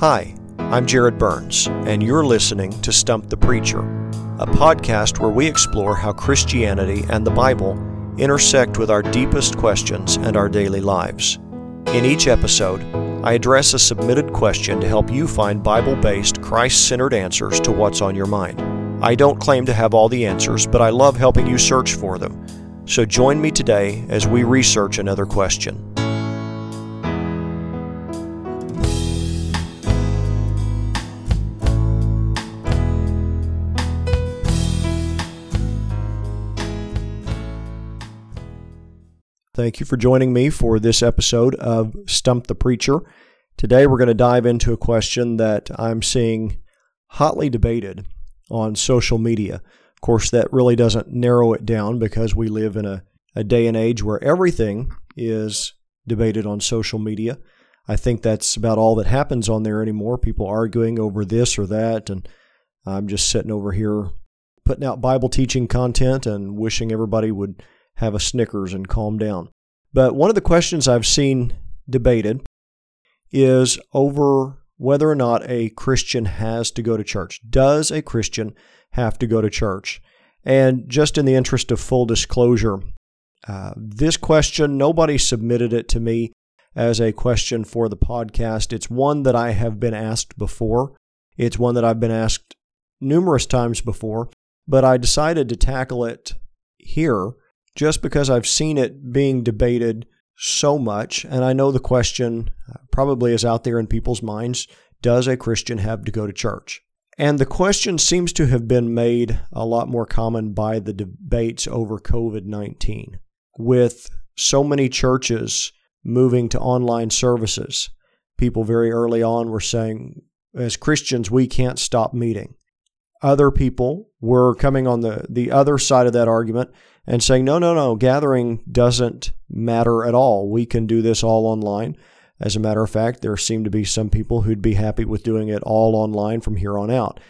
Hi, I'm Jared Byrns, and you're listening to Stump the Preacher, a podcast where we explore how Christianity and the Bible intersect with our deepest questions and our daily lives. In each episode, I address a submitted question to help you find Bible based, Christ centered answers to what's on your mind. I don't claim to have all the answers, but I love helping you search for them. So join me today as we research another question. Thank you for joining me for this episode of Stump the Preacher. Today we're going to dive into a question that I'm seeing hotly debated on social media. Of course, that really doesn't narrow it down because we live in a, a day and age where everything is debated on social media. I think that's about all that happens on there anymore. People arguing over this or that, and I'm just sitting over here putting out Bible teaching content and wishing everybody would have a Snickers and calm down. But one of the questions I've seen debated is over whether or not a Christian has to go to church. Does a Christian have to go to church? And just in the interest of full disclosure, uh, this question, nobody submitted it to me as a question for the podcast. It's one that I have been asked before. It's one that I've been asked numerous times before, but I decided to tackle it here just because I've seen it being debated so much, and I know the question probably is out there in people's minds does a Christian have to go to church? And the question seems to have been made a lot more common by the debates over COVID 19, with so many churches moving to online services. People very early on were saying, as Christians, we can't stop meeting. Other people were coming on the, the other side of that argument and saying, no, no, no, gathering doesn't matter at all. We can do this all online. As a matter of fact, there seem to be some people who'd be happy with doing it all online from here on out.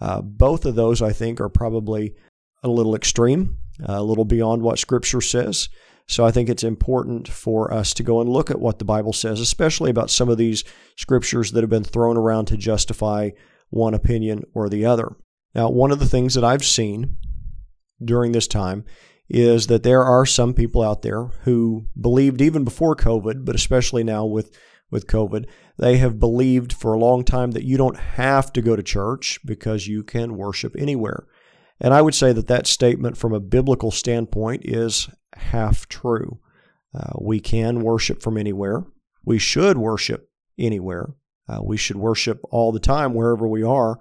Uh, both of those, I think, are probably a little extreme, a little beyond what Scripture says. So I think it's important for us to go and look at what the Bible says, especially about some of these scriptures that have been thrown around to justify one opinion or the other. Now, one of the things that I've seen during this time is that there are some people out there who believed even before COVID, but especially now with, with COVID, they have believed for a long time that you don't have to go to church because you can worship anywhere. And I would say that that statement from a biblical standpoint is half true. Uh, we can worship from anywhere. We should worship anywhere. Uh, we should worship all the time wherever we are.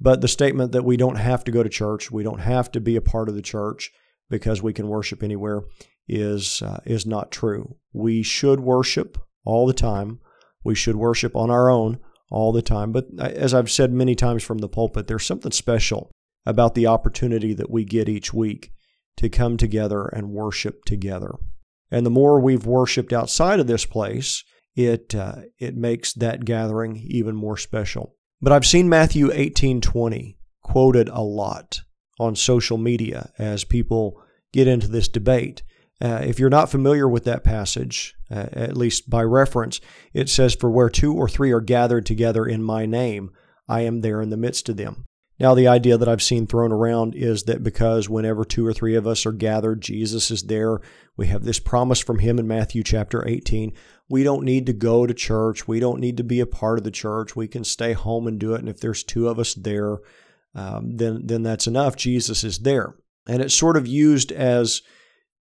But the statement that we don't have to go to church, we don't have to be a part of the church, because we can worship anywhere is uh, is not true. We should worship all the time. We should worship on our own all the time. But uh, as I've said many times from the pulpit, there's something special about the opportunity that we get each week to come together and worship together. And the more we've worshiped outside of this place, it uh, it makes that gathering even more special. But I've seen Matthew 18:20 quoted a lot on social media as people get into this debate. Uh, if you're not familiar with that passage, uh, at least by reference, it says, For where two or three are gathered together in my name, I am there in the midst of them. Now, the idea that I've seen thrown around is that because whenever two or three of us are gathered, Jesus is there. We have this promise from him in Matthew chapter 18. We don't need to go to church. We don't need to be a part of the church. We can stay home and do it. And if there's two of us there, um, then then that's enough. Jesus is there, and it's sort of used as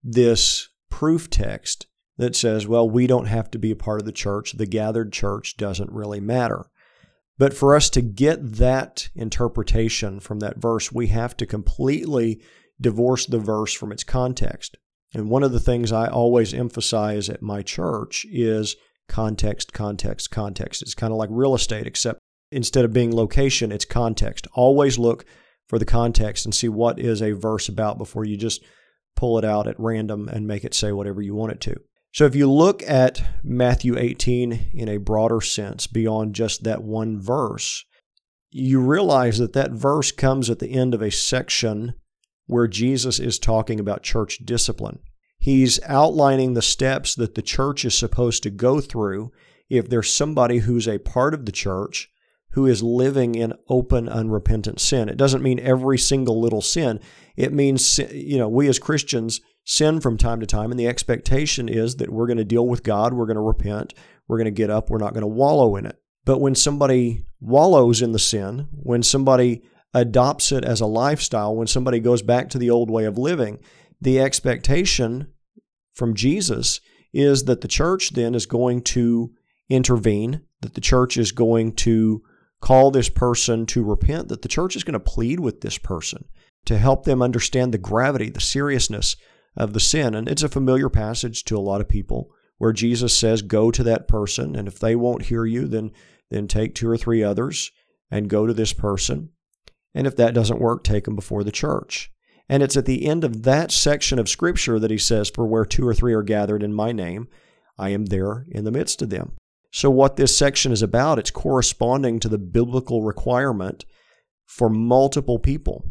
this proof text that says, well, we don't have to be a part of the church. The gathered church doesn't really matter. But for us to get that interpretation from that verse, we have to completely divorce the verse from its context. And one of the things I always emphasize at my church is context, context, context. It's kind of like real estate, except instead of being location, it's context. Always look for the context and see what is a verse about before you just pull it out at random and make it say whatever you want it to. So if you look at Matthew 18 in a broader sense, beyond just that one verse, you realize that that verse comes at the end of a section where Jesus is talking about church discipline. He's outlining the steps that the church is supposed to go through if there's somebody who's a part of the church who is living in open, unrepentant sin. It doesn't mean every single little sin. It means, you know, we as Christians sin from time to time, and the expectation is that we're going to deal with God, we're going to repent, we're going to get up, we're not going to wallow in it. But when somebody wallows in the sin, when somebody adopts it as a lifestyle, when somebody goes back to the old way of living, the expectation from Jesus is that the church then is going to intervene, that the church is going to call this person to repent, that the church is going to plead with this person to help them understand the gravity, the seriousness of the sin. And it's a familiar passage to a lot of people where Jesus says, Go to that person, and if they won't hear you, then, then take two or three others and go to this person. And if that doesn't work, take them before the church. And it's at the end of that section of Scripture that he says, For where two or three are gathered in my name, I am there in the midst of them. So, what this section is about, it's corresponding to the biblical requirement for multiple people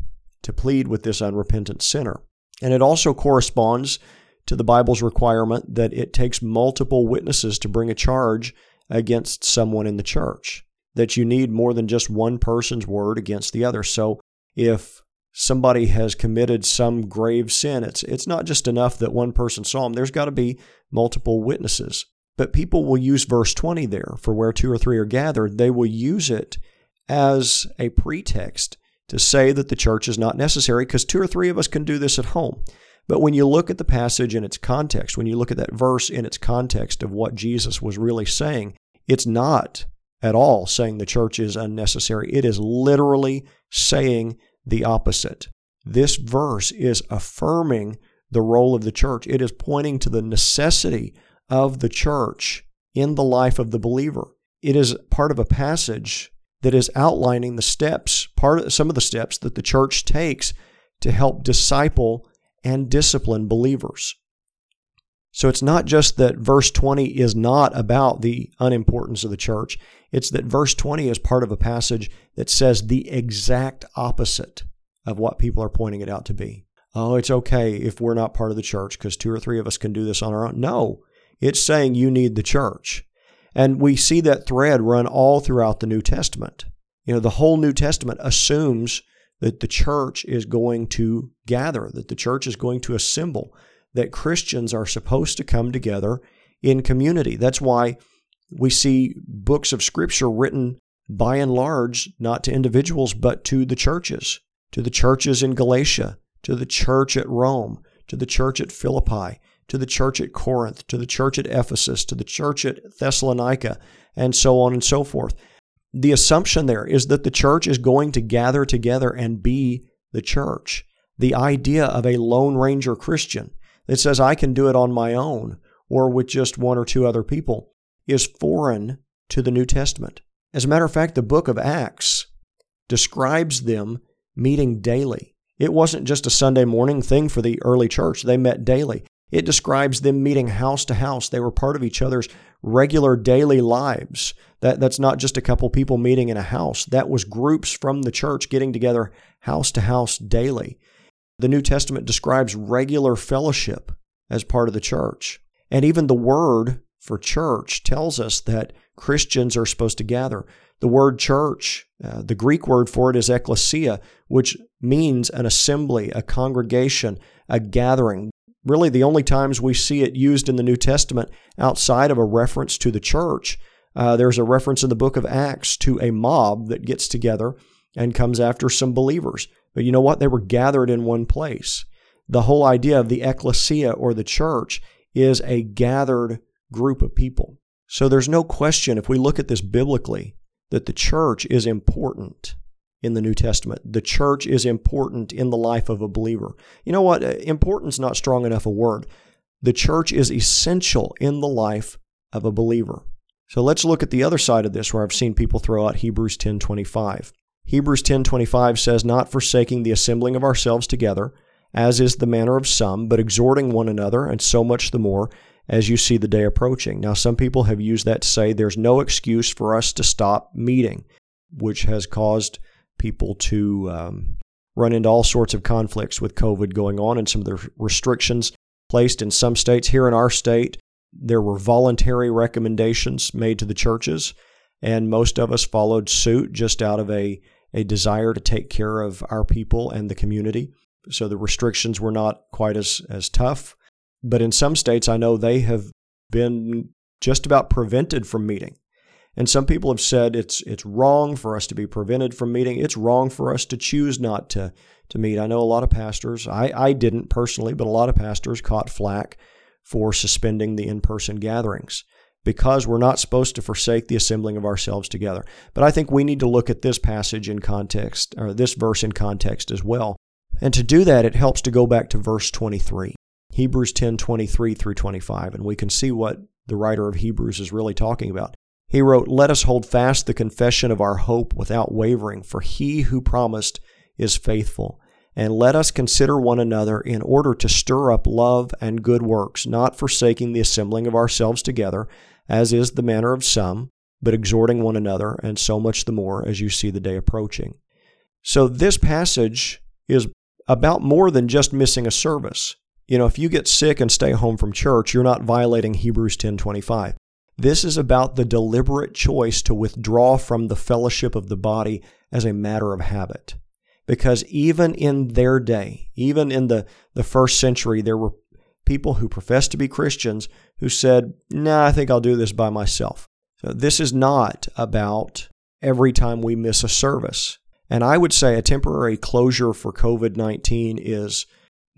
to plead with this unrepentant sinner. And it also corresponds to the Bible's requirement that it takes multiple witnesses to bring a charge against someone in the church, that you need more than just one person's word against the other. So, if somebody has committed some grave sin, it's, it's not just enough that one person saw him, there's got to be multiple witnesses. But people will use verse 20 there for where two or three are gathered. They will use it as a pretext to say that the church is not necessary because two or three of us can do this at home. But when you look at the passage in its context, when you look at that verse in its context of what Jesus was really saying, it's not at all saying the church is unnecessary. It is literally saying the opposite. This verse is affirming the role of the church. It is pointing to the necessity of the church in the life of the believer. It is part of a passage that is outlining the steps, part of some of the steps that the church takes to help disciple and discipline believers. So it's not just that verse 20 is not about the unimportance of the church. It's that verse 20 is part of a passage that says the exact opposite of what people are pointing it out to be. Oh, it's okay if we're not part of the church because two or three of us can do this on our own. No, it's saying you need the church. And we see that thread run all throughout the New Testament. You know, the whole New Testament assumes that the church is going to gather, that the church is going to assemble, that Christians are supposed to come together in community. That's why we see books of Scripture written by and large not to individuals, but to the churches, to the churches in Galatia, to the church at Rome, to the church at Philippi, to the church at Corinth, to the church at Ephesus, to the church at Thessalonica, and so on and so forth. The assumption there is that the church is going to gather together and be the church. The idea of a Lone Ranger Christian that says, I can do it on my own or with just one or two other people is foreign to the New Testament. As a matter of fact, the book of Acts describes them meeting daily. It wasn't just a Sunday morning thing for the early church, they met daily. It describes them meeting house to house. They were part of each other's regular daily lives. That, that's not just a couple people meeting in a house. That was groups from the church getting together house to house daily. The New Testament describes regular fellowship as part of the church. And even the word for church tells us that Christians are supposed to gather. The word church, uh, the Greek word for it is ecclesia, which means an assembly, a congregation, a gathering really the only times we see it used in the New Testament outside of a reference to the church. Uh, there's a reference in the book of Acts to a mob that gets together and comes after some believers. But you know what? They were gathered in one place. The whole idea of the ecclesia or the church is a gathered group of people. So there's no question, if we look at this biblically, that the church is important in the New Testament. The church is important in the life of a believer. You know what? Uh, important's not strong enough a word. The church is essential in the life of a believer. So let's look at the other side of this where I've seen people throw out Hebrews 10:25. Hebrews 10:25 says not forsaking the assembling of ourselves together as is the manner of some but exhorting one another and so much the more as you see the day approaching. Now some people have used that to say there's no excuse for us to stop meeting, which has caused people to um, run into all sorts of conflicts with COVID going on and some of the restrictions placed in some states. Here in our state, there were voluntary recommendations made to the churches and most of us followed suit just out of a, a desire to take care of our people and the community. So the restrictions were not quite as, as tough. But in some states, I know they have been just about prevented from meeting. And some people have said it's it's wrong for us to be prevented from meeting. It's wrong for us to choose not to to meet. I know a lot of pastors. I, I didn't personally, but a lot of pastors caught flack for suspending the in-person gatherings because we're not supposed to forsake the assembling of ourselves together. But I think we need to look at this passage in context, or this verse in context as well. And to do that, it helps to go back to verse 23, Hebrews 10 23 through 25, and we can see what the writer of Hebrews is really talking about. He wrote, Let us hold fast the confession of our hope without wavering, for he who promised is faithful. And let us consider one another in order to stir up love and good works, not forsaking the assembling of ourselves together, as is the manner of some, but exhorting one another, and so much the more as you see the day approaching. So this passage is about more than just missing a service. You know, if you get sick and stay home from church, you're not violating Hebrews 10:25. This is about the deliberate choice to withdraw from the fellowship of the body as a matter of habit. Because even in their day, even in the, the first century, there were people who professed to be Christians who said, Nah, I think I'll do this by myself. So this is not about every time we miss a service. And I would say a temporary closure for COVID 19 is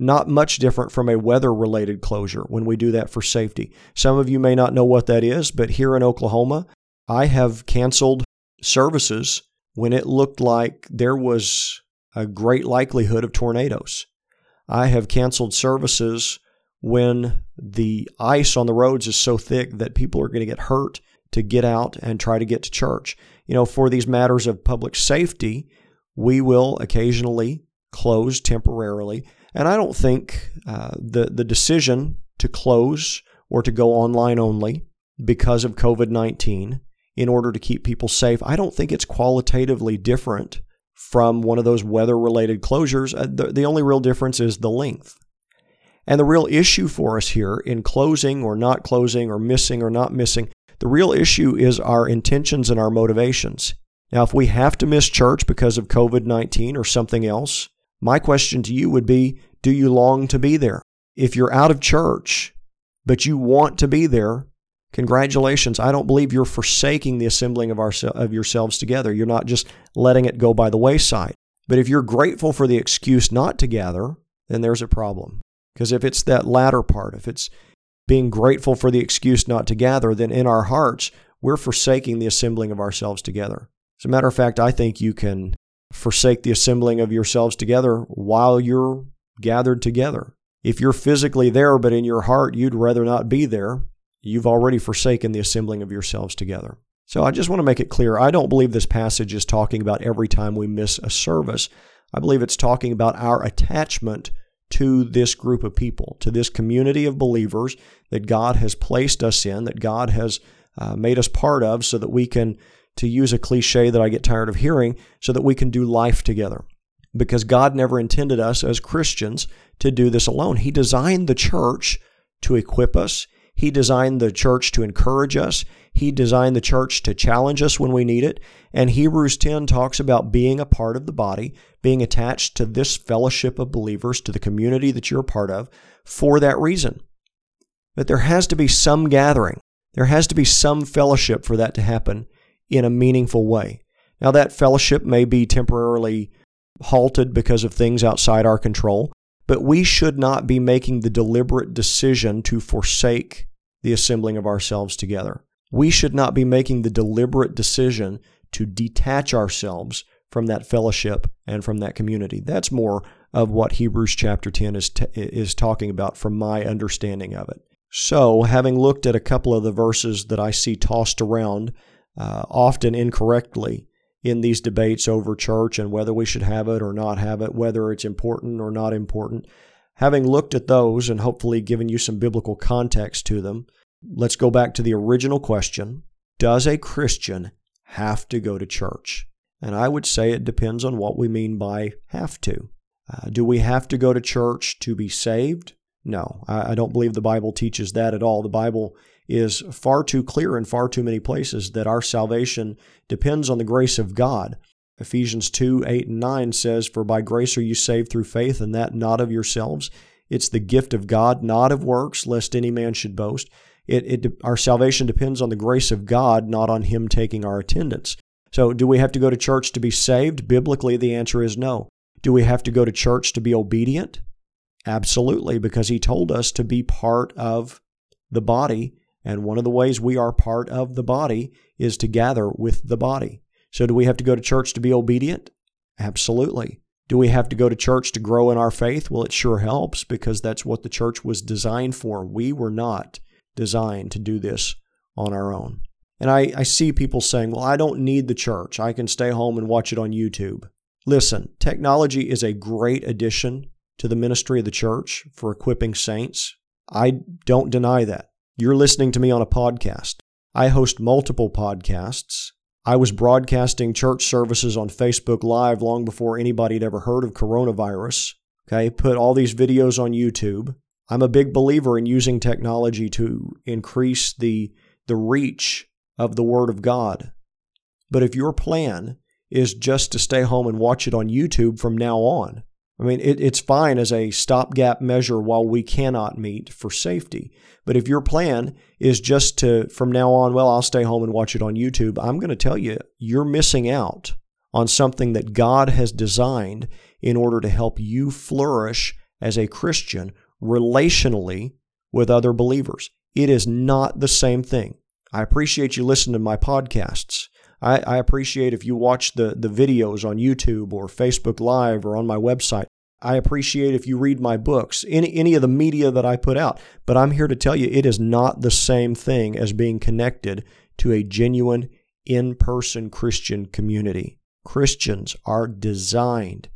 not much different from a weather related closure when we do that for safety. Some of you may not know what that is, but here in Oklahoma, I have canceled services when it looked like there was a great likelihood of tornadoes. I have canceled services when the ice on the roads is so thick that people are going to get hurt to get out and try to get to church. You know, for these matters of public safety, we will occasionally close temporarily and I don't think uh, the the decision to close or to go online only because of COVID nineteen in order to keep people safe, I don't think it's qualitatively different from one of those weather related closures. Uh, the, the only real difference is the length. And the real issue for us here in closing or not closing or missing or not missing, the real issue is our intentions and our motivations. Now, if we have to miss church because of COVID 19 or something else, my question to you would be Do you long to be there? If you're out of church, but you want to be there, congratulations. I don't believe you're forsaking the assembling of, our, of yourselves together. You're not just letting it go by the wayside. But if you're grateful for the excuse not to gather, then there's a problem. Because if it's that latter part, if it's being grateful for the excuse not to gather, then in our hearts, we're forsaking the assembling of ourselves together. As a matter of fact, I think you can forsake the assembling of yourselves together while you're gathered together. If you're physically there, but in your heart you'd rather not be there, you've already forsaken the assembling of yourselves together. So I just want to make it clear I don't believe this passage is talking about every time we miss a service. I believe it's talking about our attachment to this group of people, to this community of believers that God has placed us in, that God has uh, made us part of, so that we can to use a cliche that I get tired of hearing, so that we can do life together. Because God never intended us as Christians to do this alone. He designed the church to equip us, He designed the church to encourage us, He designed the church to challenge us when we need it. And Hebrews 10 talks about being a part of the body, being attached to this fellowship of believers, to the community that you're a part of, for that reason. But there has to be some gathering. There has to be some fellowship for that to happen in a meaningful way. Now, that fellowship may be temporarily halted because of things outside our control, but we should not be making the deliberate decision to forsake the assembling of ourselves together. We should not be making the deliberate decision to detach ourselves from that fellowship and from that community. That's more of what Hebrews chapter 10 is, t- is talking about from my understanding of it. So, having looked at a couple of the verses that I see tossed around uh, often incorrectly in these debates over church and whether we should have it or not have it, whether it's important or not important. Having looked at those and hopefully given you some biblical context to them, let's go back to the original question Does a Christian have to go to church? And I would say it depends on what we mean by have to. Uh, do we have to go to church to be saved? No, I, I don't believe the Bible teaches that at all. The Bible is far too clear in far too many places that our salvation depends on the grace of God. Ephesians 2 8 and 9 says, For by grace are you saved through faith, and that not of yourselves. It's the gift of God, not of works, lest any man should boast. It, it, our salvation depends on the grace of God, not on Him taking our attendance. So, do we have to go to church to be saved? Biblically, the answer is no. Do we have to go to church to be obedient? Absolutely, because He told us to be part of the body. And one of the ways we are part of the body is to gather with the body. So, do we have to go to church to be obedient? Absolutely. Do we have to go to church to grow in our faith? Well, it sure helps because that's what the church was designed for. We were not designed to do this on our own. And I, I see people saying, well, I don't need the church. I can stay home and watch it on YouTube. Listen, technology is a great addition to the ministry of the church for equipping saints. I don't deny that. You're listening to me on a podcast. I host multiple podcasts. I was broadcasting church services on Facebook Live long before anybody had ever heard of coronavirus. Okay, put all these videos on YouTube. I'm a big believer in using technology to increase the, the reach of the Word of God. But if your plan is just to stay home and watch it on YouTube from now on, I mean, it, it's fine as a stopgap measure while we cannot meet for safety. But if your plan is just to, from now on, well, I'll stay home and watch it on YouTube, I'm going to tell you, you're missing out on something that God has designed in order to help you flourish as a Christian relationally with other believers. It is not the same thing. I appreciate you listening to my podcasts. I, I, appreciate if you watch the, the videos on YouTube or Facebook Live or on my website. I appreciate if you read my books, any, any of the media that I put out. But I'm here to tell you it is not the same thing as being connected to a genuine in person Christian community. Christians are designed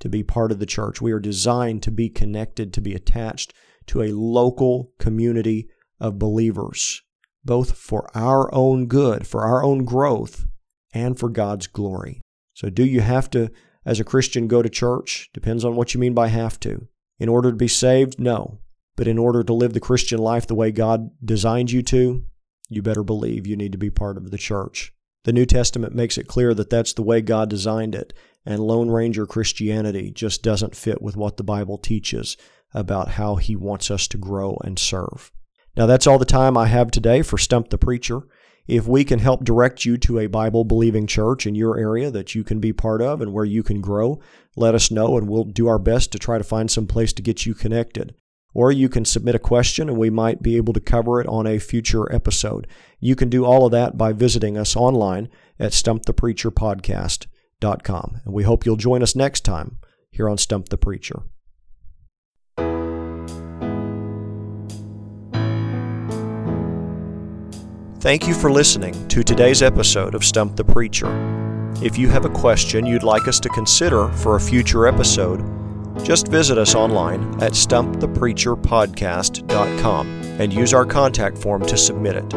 to be part of the church. We are designed to be connected, to be attached to a local community of believers, both for our own good, for our own growth, and for God's glory. So, do you have to as a Christian go to church? Depends on what you mean by have to. In order to be saved? No. But in order to live the Christian life the way God designed you to, you better believe you need to be part of the church. The New Testament makes it clear that that's the way God designed it, and Lone Ranger Christianity just doesn't fit with what the Bible teaches about how He wants us to grow and serve. Now, that's all the time I have today for Stump the Preacher. If we can help direct you to a Bible believing church in your area that you can be part of and where you can grow, let us know and we'll do our best to try to find some place to get you connected. Or you can submit a question and we might be able to cover it on a future episode. You can do all of that by visiting us online at stumpthepreacherpodcast.com. And we hope you'll join us next time here on Stump the Preacher. Thank you for listening to today's episode of Stump the Preacher. If you have a question you'd like us to consider for a future episode, just visit us online at stumpthepreacherpodcast.com and use our contact form to submit it.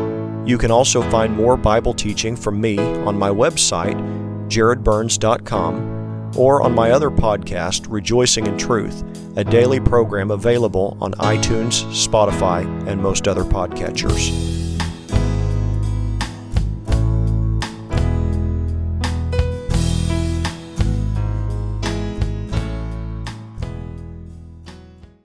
You can also find more Bible teaching from me on my website, jaredbyrns.com, or on my other podcast, Rejoicing in Truth, a daily program available on iTunes, Spotify, and most other podcatchers.